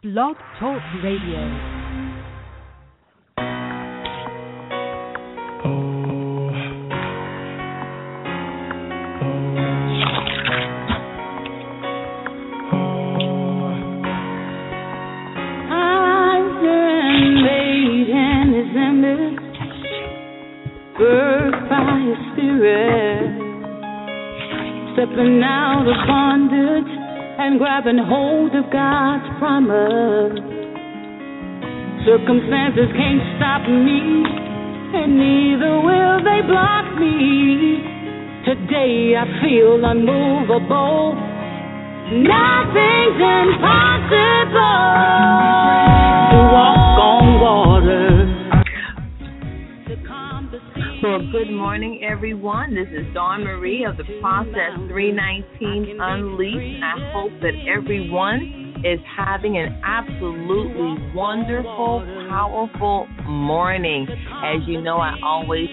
Blog Talk Radio. IN is under spirit stepping out of bondage and grabbing hold of God's promise. Circumstances can't stop me, and neither will they block me. Today I feel unmovable. Nothing's impossible. Well, good morning, everyone. This is Dawn Marie of the Process 319 Unleashed. I hope that everyone is having an absolutely wonderful, powerful morning. As you know, I always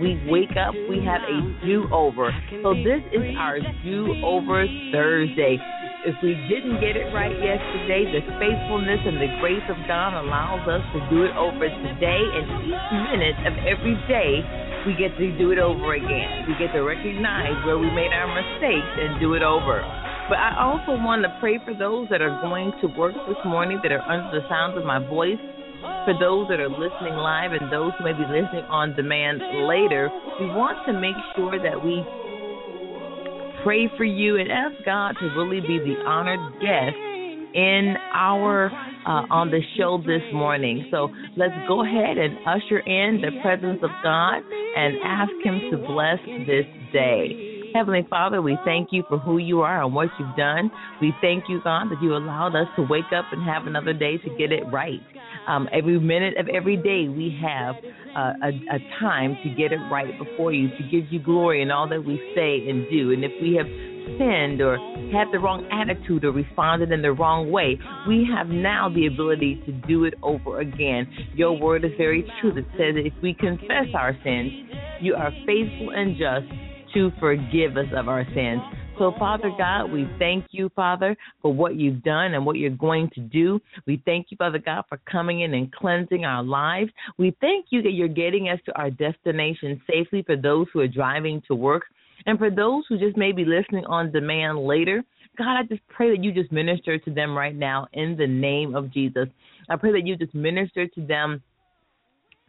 we wake up, we have a do over. So this is our do over Thursday. If we didn't get it right yesterday, the faithfulness and the grace of God allows us to do it over today and each minute of every day we get to do it over again. We get to recognize where we made our mistakes and do it over. But I also want to pray for those that are going to work this morning that are under the sound of my voice for those that are listening live and those who may be listening on demand later, we want to make sure that we pray for you and ask God to really be the honored guest in our uh, on the show this morning. So let's go ahead and usher in the presence of God and ask Him to bless this day. Heavenly Father, we thank you for who you are and what you've done. We thank you, God, that you allowed us to wake up and have another day to get it right. Um, every minute of every day, we have uh, a, a time to get it right before you, to give you glory in all that we say and do. And if we have sinned or had the wrong attitude or responded in the wrong way, we have now the ability to do it over again. Your word is very true that says that if we confess our sins, you are faithful and just to forgive us of our sins. So, Father God, we thank you, Father, for what you've done and what you're going to do. We thank you, Father God, for coming in and cleansing our lives. We thank you that you're getting us to our destination safely for those who are driving to work and for those who just may be listening on demand later. God, I just pray that you just minister to them right now in the name of Jesus. I pray that you just minister to them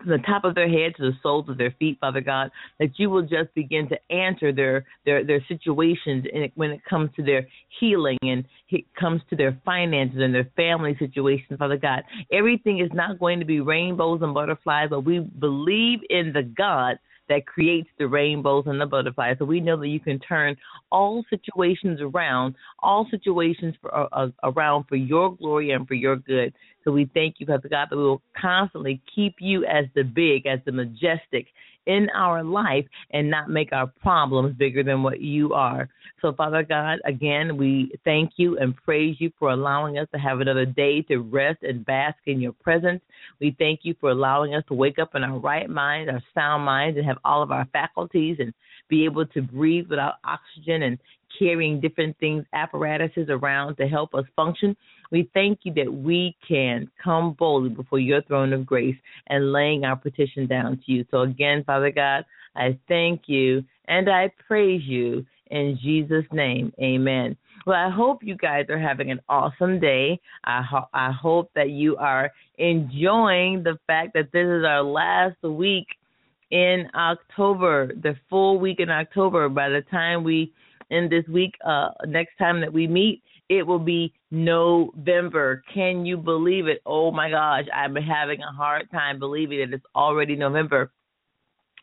the top of their head to the soles of their feet, Father God, that you will just begin to answer their their their situations when it comes to their healing and it comes to their finances and their family situations, Father God. Everything is not going to be rainbows and butterflies, but we believe in the God that creates the rainbows and the butterflies. So we know that you can turn all situations around, all situations for, uh, uh, around for your glory and for your good. So we thank you, Father God, that we will constantly keep you as the big, as the majestic in our life and not make our problems bigger than what you are. So, Father God, again, we thank you and praise you for allowing us to have another day to rest and bask in your presence. We thank you for allowing us to wake up in our right mind, our sound minds, and have all of our faculties and be able to breathe without oxygen and carrying different things, apparatuses around to help us function. We thank you that we can come boldly before your throne of grace and laying our petition down to you. So, again, Father God, I thank you and I praise you in Jesus' name. Amen. Well, I hope you guys are having an awesome day. I, ho- I hope that you are enjoying the fact that this is our last week in October, the full week in October. By the time we end this week, uh, next time that we meet, it will be November. Can you believe it? Oh my gosh, I'm having a hard time believing that it's already November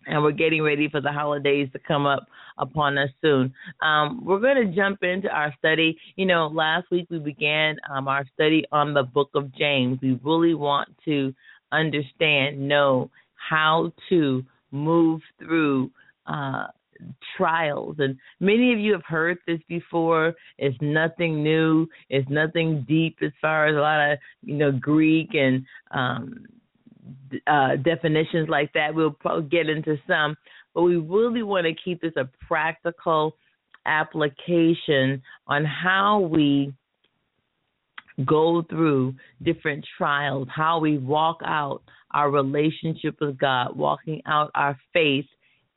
and we're getting ready for the holidays to come up upon us soon. Um, we're going to jump into our study. You know, last week we began um, our study on the book of James. We really want to understand, know how to move through uh, trials. And many of you have heard this before. It's nothing new. It's nothing deep as far as a lot of you know Greek and um, uh, definitions like that. We'll probably get into some, but we really want to keep this a practical application on how we go through different trials, how we walk out our relationship with God, walking out our faith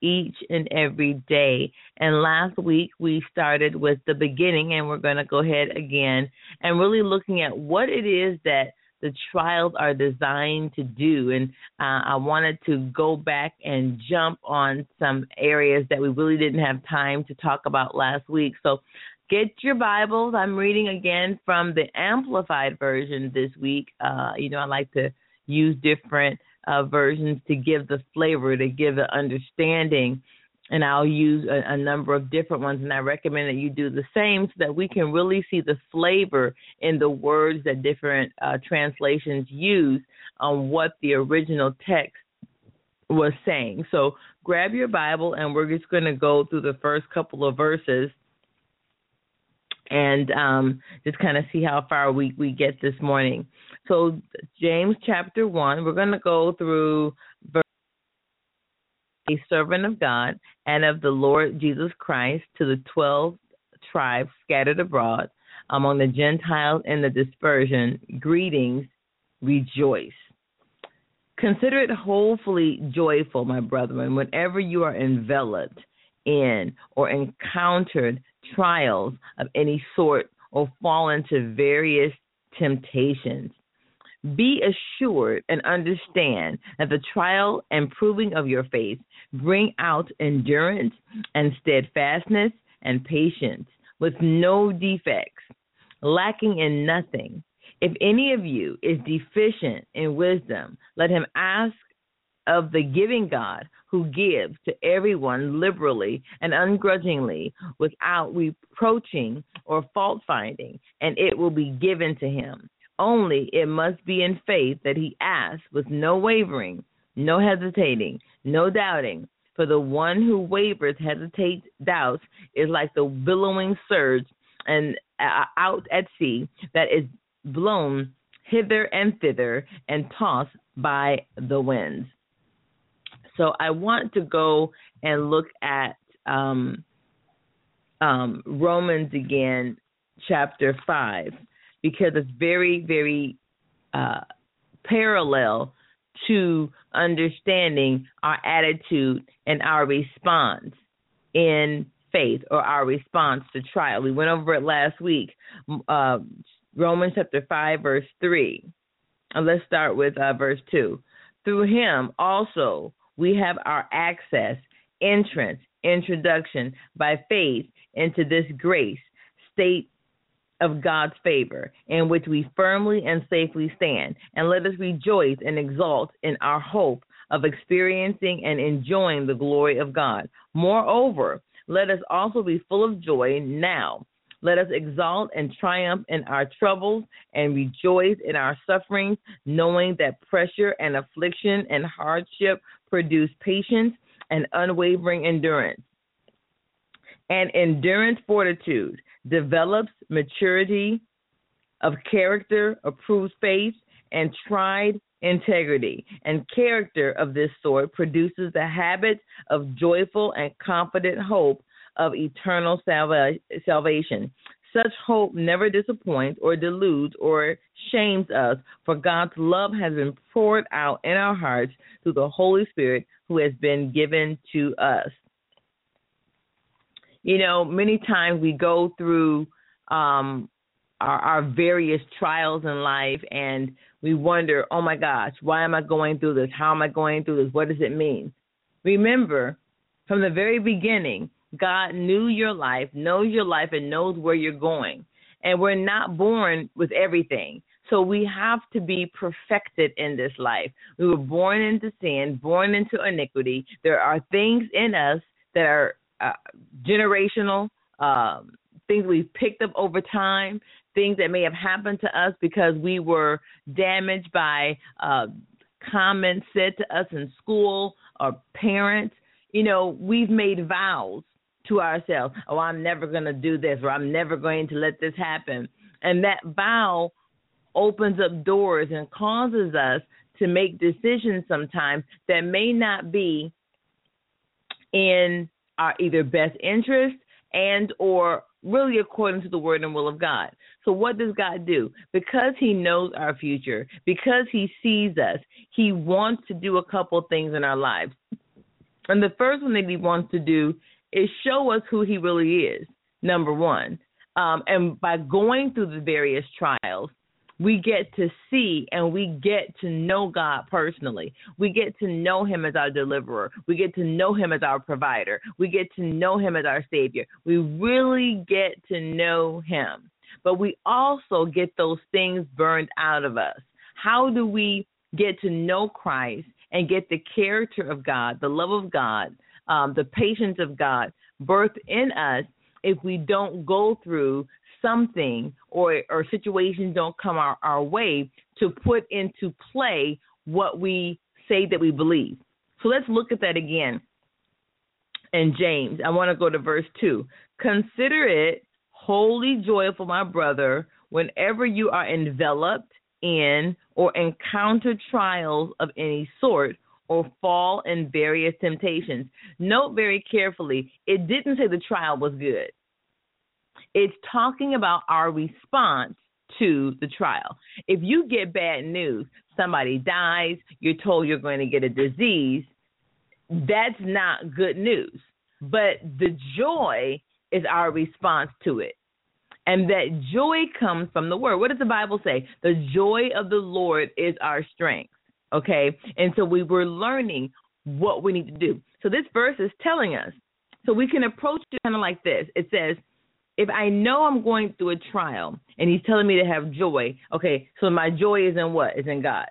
each and every day. And last week we started with the beginning, and we're going to go ahead again and really looking at what it is that the trials are designed to do. And uh, I wanted to go back and jump on some areas that we really didn't have time to talk about last week. So get your Bibles. I'm reading again from the Amplified version this week. Uh, you know, I like to use different uh, versions to give the flavor, to give the understanding. And I'll use a, a, number of different ones, and I recommend that you do the same so that we can really see the flavor in the words that different uh, translations use on what the original text was saying. So grab your Bible, and we're just going to go through the first couple of verses and um, just kind of see how far we, we get this morning. So, James chapter 1, we're going to go through verse a servant of God and of the Lord Jesus Christ to the 12 tribes scattered abroad among the Gentiles in the dispersion, greetings, rejoice. Consider it wholly joyful, my brethren, whenever you are enveloped in or encountered trials of any sort or fall into various temptations. Be assured and understand that the trial and proving of your faith bring out endurance and steadfastness and patience with no defects, lacking in nothing. If any of you is deficient in wisdom, let him ask of the giving God who gives to everyone liberally and ungrudgingly without reproaching or fault finding, and it will be given to him. Only it must be in faith that he asks with no wavering, no hesitating, no doubting. For the one who wavers, hesitates, doubts is like the billowing surge and uh, out at sea that is blown hither and thither and tossed by the winds. So I want to go and look at um, um, Romans again, chapter 5, because it's very, very uh, parallel to understanding our attitude and our response in faith or our response to trial. We went over it last week, uh, Romans chapter 5, verse 3. Uh, let's start with uh, verse 2. Through him also we have our access, entrance, introduction by faith into this grace, state of God's favor, in which we firmly and safely stand. And let us rejoice and exult in our hope of experiencing and enjoying the glory of God. Moreover, let us also be full of joy now. Let us exalt and triumph in our troubles and rejoice in our sufferings, knowing that pressure and affliction and hardship produce patience and unwavering endurance. And endurance fortitude develops maturity of character, approves faith, and tried integrity. And character of this sort produces the habit of joyful and confident hope of eternal salva- salvation. Such hope never disappoints or deludes or shames us, for God's love has been poured out in our hearts through the Holy Spirit who has been given to us. You know, many times we go through um, our, our various trials in life and we wonder, oh my gosh, why am I going through this? How am I going through this? What does it mean? Remember, from the very beginning, God knew your life, knows your life, and knows where you're going. And we're not born with everything. So we have to be perfected in this life. We were born into sin, born into iniquity. There are things in us that are uh, generational, um, things we've picked up over time, things that may have happened to us because we were damaged by uh, comments said to us in school or parents. You know, we've made vows to ourselves, oh, I'm never going to do this or I'm never going to let this happen. And that vow opens up doors and causes us to make decisions sometimes that may not be in our either best interest and or really according to the word and will of God. So what does God do? Because he knows our future, because he sees us, he wants to do a couple things in our lives. And the first one that he wants to do is show us who he really is. Number 1. Um, and by going through the various trials, we get to see and we get to know God personally. We get to know Him as our deliverer. We get to know Him as our provider. We get to know Him as our Savior. We really get to know Him. But we also get those things burned out of us. How do we get to know Christ and get the character of God, the love of God, um, the patience of God birthed in us if we don't go through something or or situations don't come our, our way to put into play what we say that we believe. So let's look at that again. In James, I want to go to verse 2. Consider it wholly joyful, my brother, whenever you are enveloped in or encounter trials of any sort or fall in various temptations. Note very carefully, it didn't say the trial was good. It's talking about our response to the trial. If you get bad news, somebody dies, you're told you're going to get a disease, that's not good news. But the joy is our response to it. And that joy comes from the word. What does the Bible say? The joy of the Lord is our strength. Okay? And so we were learning what we need to do. So this verse is telling us. So we can approach it kind of like this. It says, if I know I'm going through a trial and he's telling me to have joy, okay, so my joy is in what? Is in God.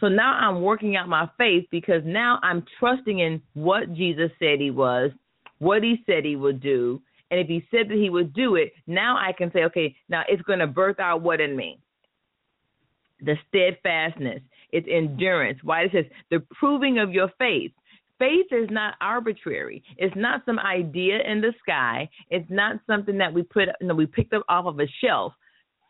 So now I'm working out my faith because now I'm trusting in what Jesus said he was, what he said he would do. And if he said that he would do it, now I can say, okay, now it's going to birth out what in me? The steadfastness, it's endurance. Why it says the proving of your faith. Faith is not arbitrary. It's not some idea in the sky. It's not something that we put you know, we picked up off of a shelf.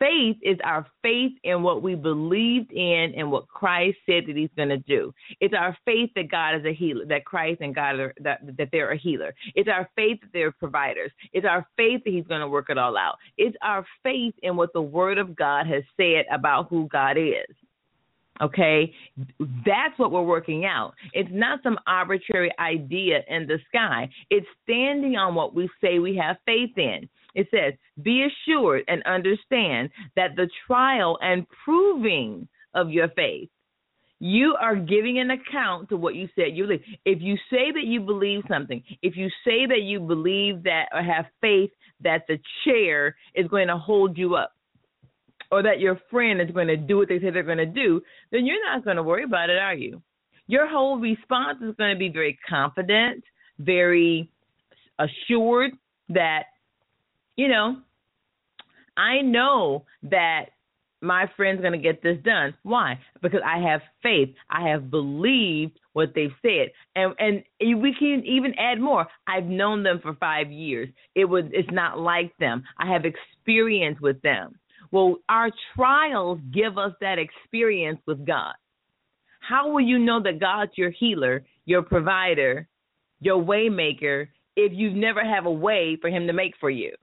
Faith is our faith in what we believed in and what Christ said that He's going to do. It's our faith that God is a healer, that Christ and God are that that they're a healer. It's our faith that they're providers. It's our faith that He's going to work it all out. It's our faith in what the Word of God has said about who God is. Okay, that's what we're working out. It's not some arbitrary idea in the sky. It's standing on what we say we have faith in. It says, Be assured and understand that the trial and proving of your faith, you are giving an account to what you said you believe. If you say that you believe something, if you say that you believe that or have faith that the chair is going to hold you up, or that your friend is going to do what they say they're going to do, then you're not going to worry about it, are you? Your whole response is going to be very confident, very assured that, you know, I know that my friend's going to get this done. Why? Because I have faith. I have believed what they've said, and and we can even add more. I've known them for five years. It was it's not like them. I have experience with them. Well, our trials give us that experience with God. How will you know that God's your healer, your provider, your waymaker if you never have a way for him to make for you?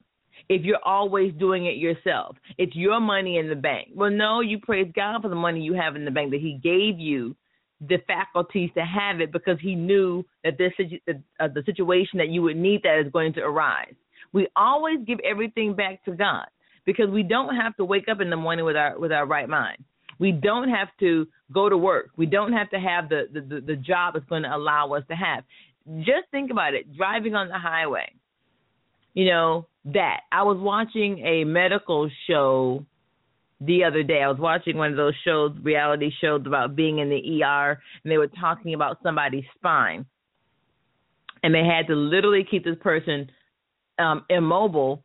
If you're always doing it yourself, it's your money in the bank. Well, no, you praise God for the money you have in the bank that He gave you the faculties to have it because He knew that this uh, the situation that you would need that is going to arise. We always give everything back to God because we don't have to wake up in the morning with our with our right mind. We don't have to go to work. We don't have to have the the, the job that's going to allow us to have. Just think about it. Driving on the highway. You know, that. I was watching a medical show the other day. I was watching one of those shows, reality shows about being in the ER, and they were talking about somebody's spine. And they had to literally keep this person um, immobile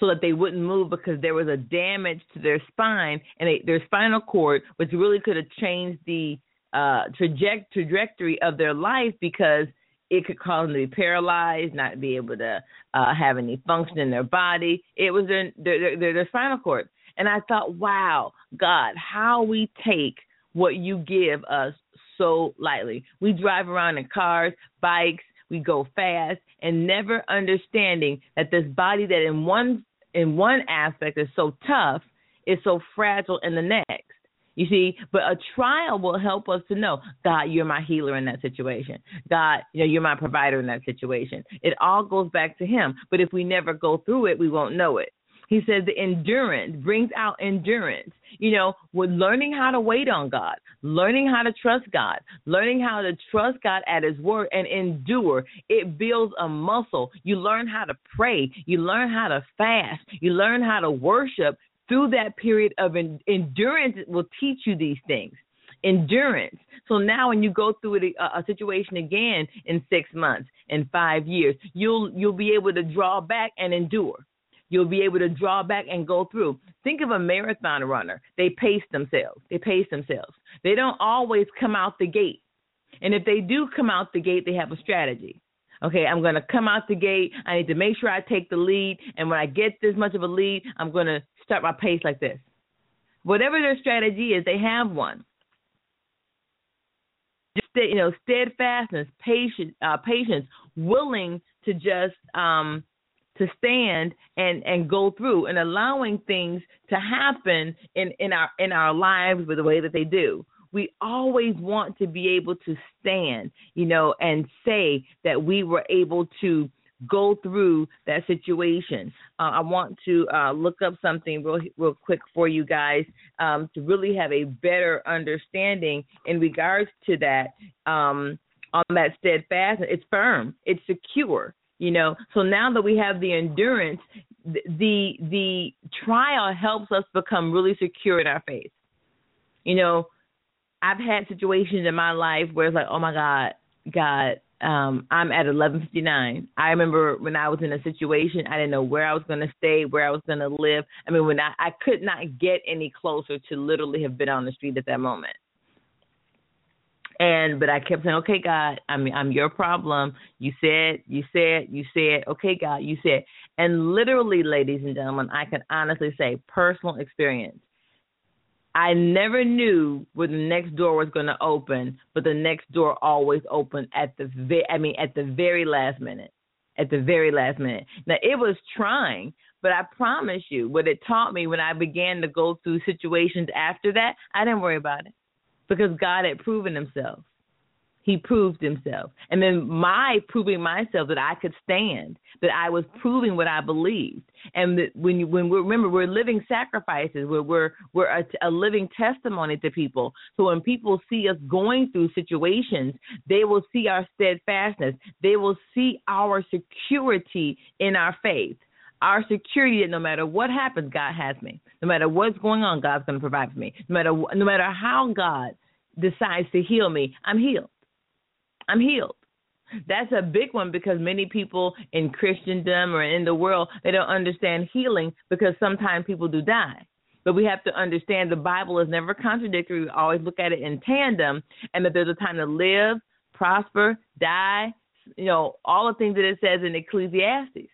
so that they wouldn't move because there was a damage to their spine and they, their spinal cord, which really could have changed the uh, traject- trajectory of their life because it could cause them to be paralyzed, not be able to uh, have any function in their body. It was their, their, their, their spinal cord. And I thought, wow, God, how we take what you give us so lightly. We drive around in cars, bikes, we go fast, and never understanding that this body that in one in one aspect is so tough, is so fragile in the next. You see, but a trial will help us to know, God, you're my healer in that situation. God, you know, you're my provider in that situation. It all goes back to Him. But if we never go through it, we won't know it. He says the endurance brings out endurance. You know, with learning how to wait on God, learning how to trust God, learning how to trust God at His word and endure. It builds a muscle. You learn how to pray. You learn how to fast. You learn how to worship through that period of endurance it will teach you these things endurance so now when you go through a, uh, a situation again in six months in five years you'll you'll be able to draw back and endure you'll be able to draw back and go through think of a marathon runner they pace themselves they pace themselves they don't always come out the gate and if they do come out the gate they have a strategy Okay, I'm going to come out the gate. I need to make sure I take the lead. And when I get this much of a lead, I'm going to start my pace like this. Whatever their strategy is, they have one. Just you know, steadfastness, patience, uh, patience, willing to just um, to stand and and go through, and allowing things to happen in in our in our lives with the way that they do we always want to be able to stand, you know, and say that we were able to go through that situation. Uh, I want to uh, look up something real, real quick for you guys um, to really have a better understanding in regards to that. Um, on that steadfast, it's firm, it's secure. You know, so now that we have the endurance, the the trial helps us become really secure in our faith. You know, I've had situations in my life where it's like, oh my God, God, um, I'm at 11:59. I remember when I was in a situation, I didn't know where I was going to stay, where I was going to live. I mean, when I, I could not get any closer to literally have been on the street at that moment. And but I kept saying, okay, God, I mean, I'm your problem. You said, you said, you said, okay, God, you said, and literally, ladies and gentlemen, I can honestly say, personal experience. I never knew where the next door was going to open, but the next door always opened at the ve- I mean at the very last minute. At the very last minute. Now it was trying, but I promise you, what it taught me when I began to go through situations after that, I didn't worry about it because God had proven Himself he proved himself. And then my proving myself that I could stand, that I was proving what I believed. And that when you, when we remember we're living sacrifices, we're we're we're a, a living testimony to people. So when people see us going through situations, they will see our steadfastness. They will see our security in our faith our security that no matter what happens, God has me. No matter what's going on, God's going to provide for me. No matter no matter how God decides to heal me, I'm healed. I'm healed. That's a big one because many people in Christendom or in the world they don't understand healing because sometimes people do die. But we have to understand the Bible is never contradictory. We always look at it in tandem, and that there's a time to live, prosper, die. You know all the things that it says in Ecclesiastes.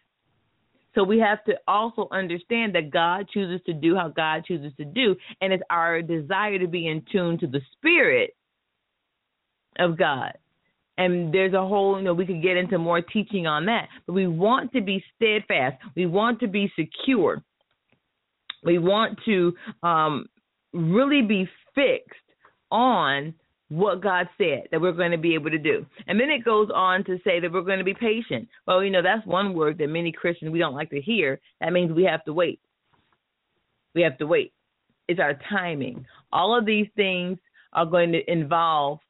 So we have to also understand that God chooses to do how God chooses to do, and it's our desire to be in tune to the Spirit of God. And there's a whole you know we could get into more teaching on that but we want to be steadfast. We want to be secure. We want to um, really be fixed on what God said that we're going to be able to do. And then it goes on to say that we're going to be patient. Well, you know, that's one word that many Christians we don't like to hear. That means we have to wait. We have to wait. It's our timing. All of these things are going to involve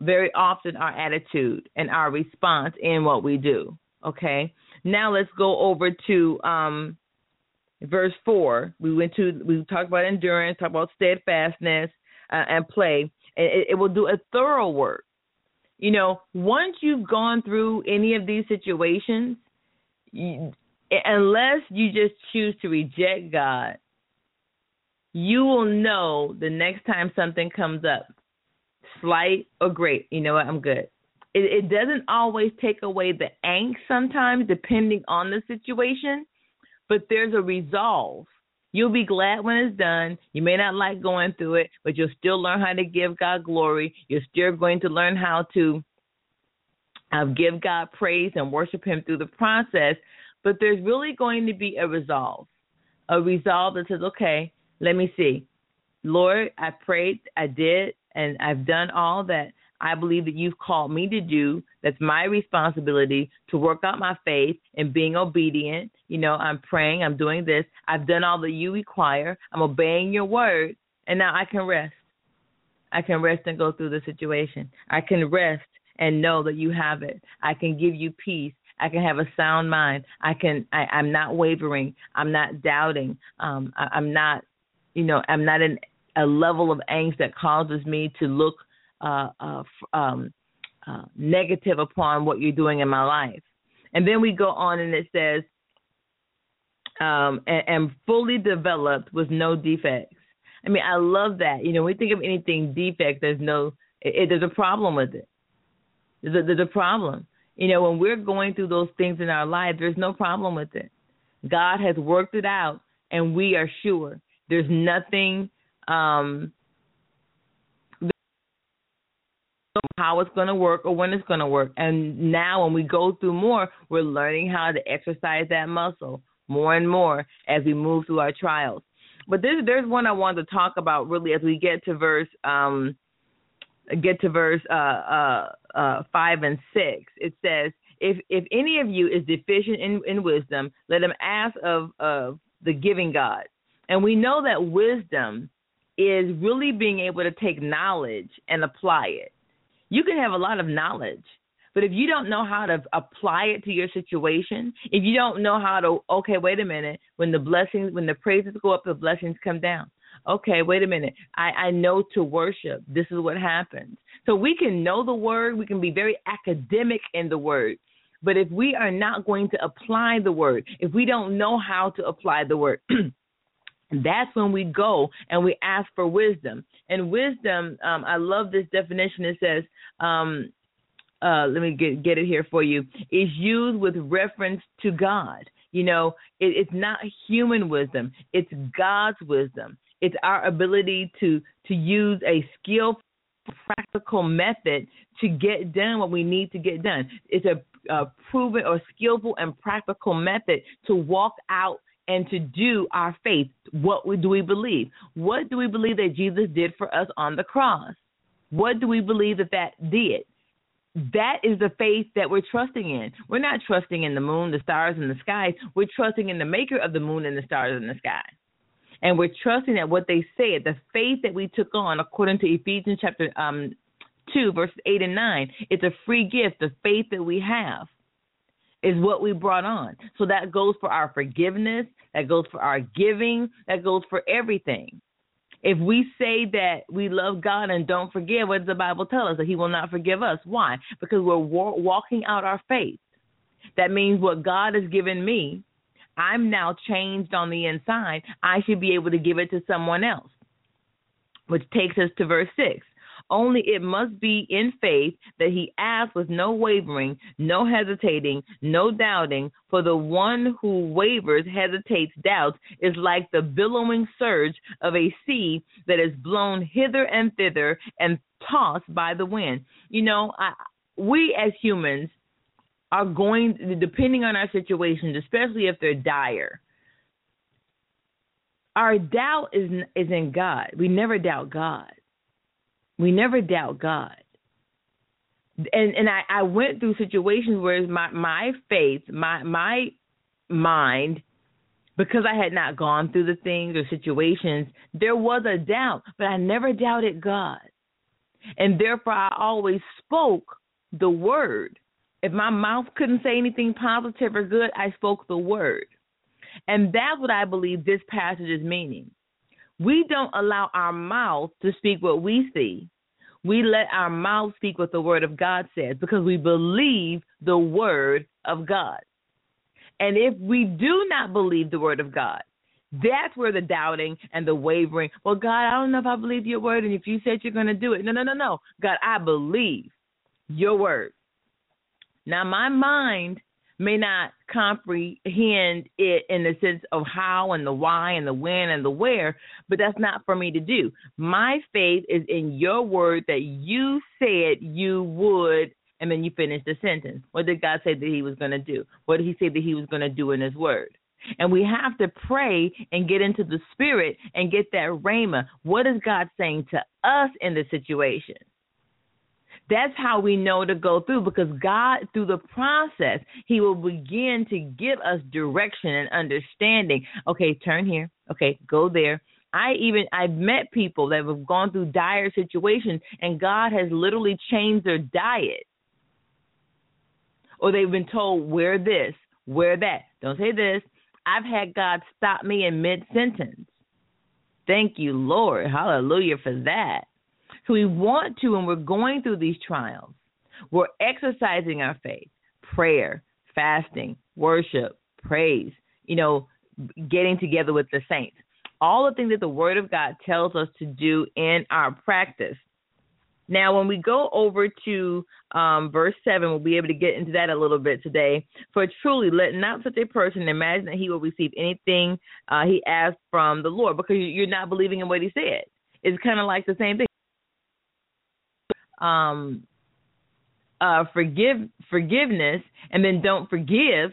very often our attitude and our response in what we do. Okay. Now let's go over to um, verse four. We went to we talked about endurance, talked about steadfastness uh, and play. It, it will do a thorough work. You know, once you've gone through any of these situations, you, unless you just choose to reject God, you will know the next time something comes up slight or great, you know what, I'm good. It, it doesn't always take away the angst sometimes, depending on the situation, but there's a resolve. You'll be glad when it's done. You may not like going through it, but you'll still learn how to give God glory. You're still going to learn how to uh, give God praise and worship Him through the process. But there's really going to be a resolve. a resolve that says, okay, let me see. Lord, I prayed, I did, and I've done all that I believe that you've called me to do. That's my responsibility to work out my faith and being obedient. You know, I'm praying, I'm doing this. I've done all that you require. I'm obeying your word, and now I can rest. I can rest and go through the situation. I can rest and know that you have it. I can give you peace. I can have a sound mind. I can. I, I'm not wavering. I'm not doubting. Um, I, I'm not. You know, I'm not in a level of angst that causes me to look uh, uh, um, uh, negative upon what you're doing in my life. And then we go on and it says, um, and, and fully developed with no defects. I mean, I love that. You know, when we think of anything defect, there's no, it, it, there's a problem with it. There's a, there's a problem. You know, when we're going through those things in our life, there's no problem with it. God has worked it out, and we are sure there's nothing um, how it's going to work or when it's going to work. And now, when we go through more, we're learning how to exercise that muscle more and more as we move through our trials. But there's there's one I wanted to talk about really as we get to verse um get to verse uh uh uh five and six. It says, If if any of you is deficient in, in wisdom, let him ask of of the giving God. And we know that wisdom is really being able to take knowledge and apply it. You can have a lot of knowledge, but if you don't know how to apply it to your situation, if you don't know how to, okay, wait a minute, when the blessings, when the praises go up, the blessings come down. Okay, wait a minute. I, I know to worship. This is what happens. So we can know the word, we can be very academic in the word. But if we are not going to apply the word, if we don't know how to apply the word, that's when we go and we ask for wisdom. And wisdom, um, I love this definition. It says, um, uh, let me get get it here for you. Is used with reference to God. You know, it, it's not human wisdom; it's God's wisdom. It's our ability to to use a skillful, practical method to get done what we need to get done. It's a, a proven or skillful and practical method to walk out and to do our faith. What do we believe? What do we believe that Jesus did for us on the cross? What do we believe that that did? That is the faith that we're trusting in. We're not trusting in the moon, the stars, and the sky. We're trusting in the maker of the moon and the stars and the sky. And we're trusting that what they said, the faith that we took on, according to Ephesians chapter um, 2, verses 8 and 9, it's a free gift, the faith that we have is what we brought on. So that goes for our forgiveness, that goes for our giving, that goes for everything. If we say that we love God and don't forgive, what does the Bible tell us? That He will not forgive us. Why? Because we're walking out our faith. That means what God has given me, I'm now changed on the inside. I should be able to give it to someone else. Which takes us to verse 6. Only it must be in faith that he asks with no wavering, no hesitating, no doubting. For the one who wavers, hesitates, doubts is like the billowing surge of a sea that is blown hither and thither and tossed by the wind. You know, I, we as humans are going, depending on our situations, especially if they're dire. Our doubt is is in God. We never doubt God. We never doubt God. And and I, I went through situations where my my faith, my my mind, because I had not gone through the things or situations, there was a doubt, but I never doubted God. And therefore I always spoke the word. If my mouth couldn't say anything positive or good, I spoke the word. And that's what I believe this passage is meaning. We don't allow our mouth to speak what we see. We let our mouth speak what the word of God says because we believe the word of God. And if we do not believe the word of God, that's where the doubting and the wavering, well, God, I don't know if I believe your word. And if you said you're going to do it, no, no, no, no. God, I believe your word. Now, my mind may not comprehend it in the sense of how and the why and the when and the where, but that's not for me to do. My faith is in your word that you said you would, and then you finish the sentence. What did God say that He was going to do? What did He say that He was going to do in His word? And we have to pray and get into the spirit and get that rhema. What is God saying to us in the situation? That's how we know to go through because God, through the process, He will begin to give us direction and understanding. Okay, turn here. Okay, go there. I even I've met people that have gone through dire situations and God has literally changed their diet. Or they've been told wear this, wear that. Don't say this. I've had God stop me in mid sentence. Thank you, Lord. Hallelujah for that. So we want to, and we're going through these trials. We're exercising our faith, prayer, fasting, worship, praise, you know, getting together with the saints. All the things that the Word of God tells us to do in our practice. Now, when we go over to um, verse 7, we'll be able to get into that a little bit today. For truly, let not such a person imagine that he will receive anything uh, he asks from the Lord because you're not believing in what he said. It's kind of like the same thing um, uh, forgive forgiveness and then don't forgive,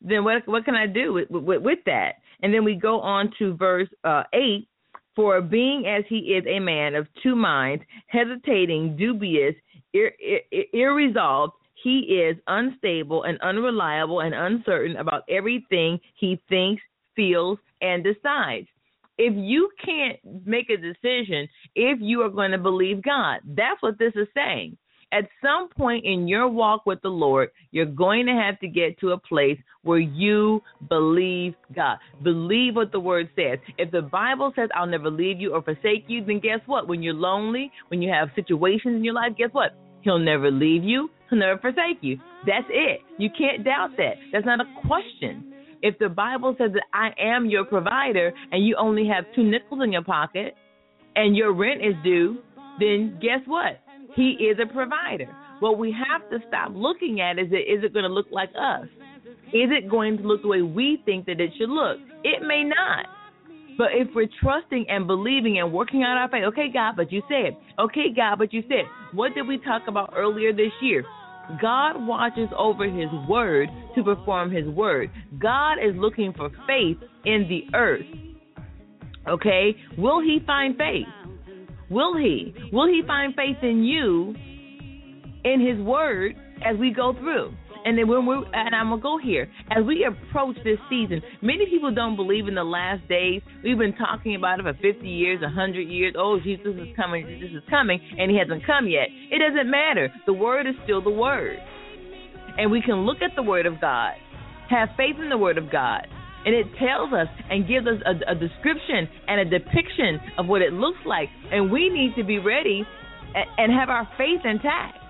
then what what can I do with, with, with that? And then we go on to verse uh, eight. For being as he is a man of two minds, hesitating, dubious, ir- ir- irresolved, he is unstable and unreliable and uncertain about everything he thinks, feels, and decides if you can't make a decision if you are going to believe God, that's what this is saying. At some point in your walk with the Lord, you're going to have to get to a place where you believe God. Believe what the word says. If the Bible says, I'll never leave you or forsake you, then guess what? When you're lonely, when you have situations in your life, guess what? He'll never leave you, he'll never forsake you. That's it. You can't doubt that. That's not a question. If the Bible says that I am your provider and you only have two nickels in your pocket and your rent is due, then guess what? He is a provider. What we have to stop looking at is it is it going to look like us? Is it going to look the way we think that it should look? It may not. But if we're trusting and believing and working out our faith, okay, God, but you said, okay, God, but you said, what did we talk about earlier this year? God watches over his word to perform his word. God is looking for faith in the earth. Okay? Will he find faith? Will he? Will he find faith in you in his word as we go through? And then when we and I'm gonna go here as we approach this season. Many people don't believe in the last days. We've been talking about it for 50 years, 100 years. Oh, Jesus is coming, Jesus is coming, and he hasn't come yet. It doesn't matter. The word is still the word, and we can look at the word of God, have faith in the word of God, and it tells us and gives us a, a description and a depiction of what it looks like, and we need to be ready and, and have our faith intact.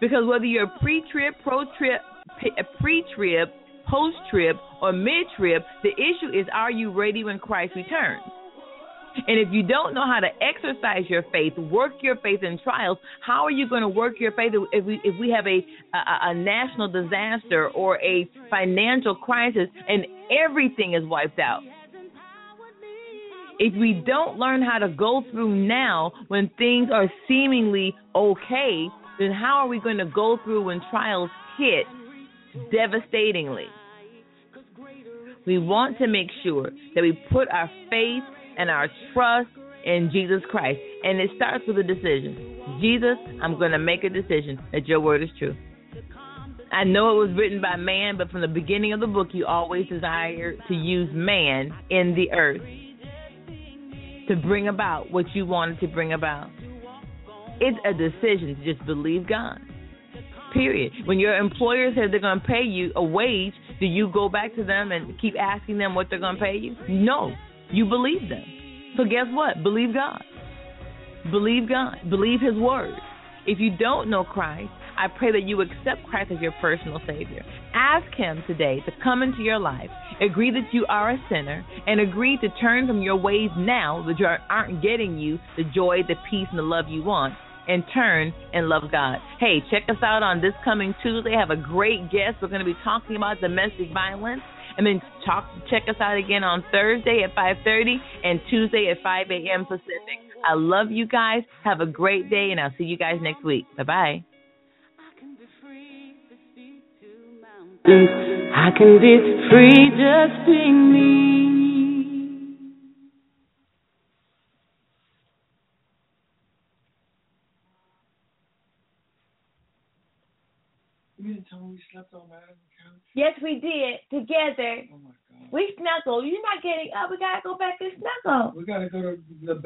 Because whether you're pre-trib, pro-trib, uh, pre-trib, post-trib, or mid-trib, the issue is are you ready when Christ returns? And if you don't know how to exercise your faith, work your faith in trials, how are you going to work your faith if we if we have a, a a national disaster or a financial crisis and everything is wiped out? If we don't learn how to go through now when things are seemingly okay, then how are we going to go through when trials hit devastatingly? We want to make sure that we put our faith and our trust in Jesus Christ. And it starts with a decision. Jesus, I'm going to make a decision that your word is true. I know it was written by man, but from the beginning of the book, you always desired to use man in the earth to bring about what you wanted to bring about. It's a decision to just believe God. Period. When your employer says they're going to pay you a wage, do you go back to them and keep asking them what they're going to pay you? No. You believe them. So guess what? Believe God. Believe God. Believe His word. If you don't know Christ, I pray that you accept Christ as your personal Savior. Ask Him today to come into your life. Agree that you are a sinner and agree to turn from your ways now that aren't getting you the joy, the peace, and the love you want and turn and love God. Hey, check us out on this coming Tuesday. Have a great guest. We're going to be talking about domestic violence. And then talk, check us out again on Thursday at 5:30 and Tuesday at 5 a.m. Pacific. I love you guys. Have a great day, and I'll see you guys next week. Bye bye. I can be free just being me. You didn't tell me we slept on the couch. Yes, we did together. Oh my god. We snuggled. You're not getting up. We gotta go back and snuggle. We gotta go to the bed.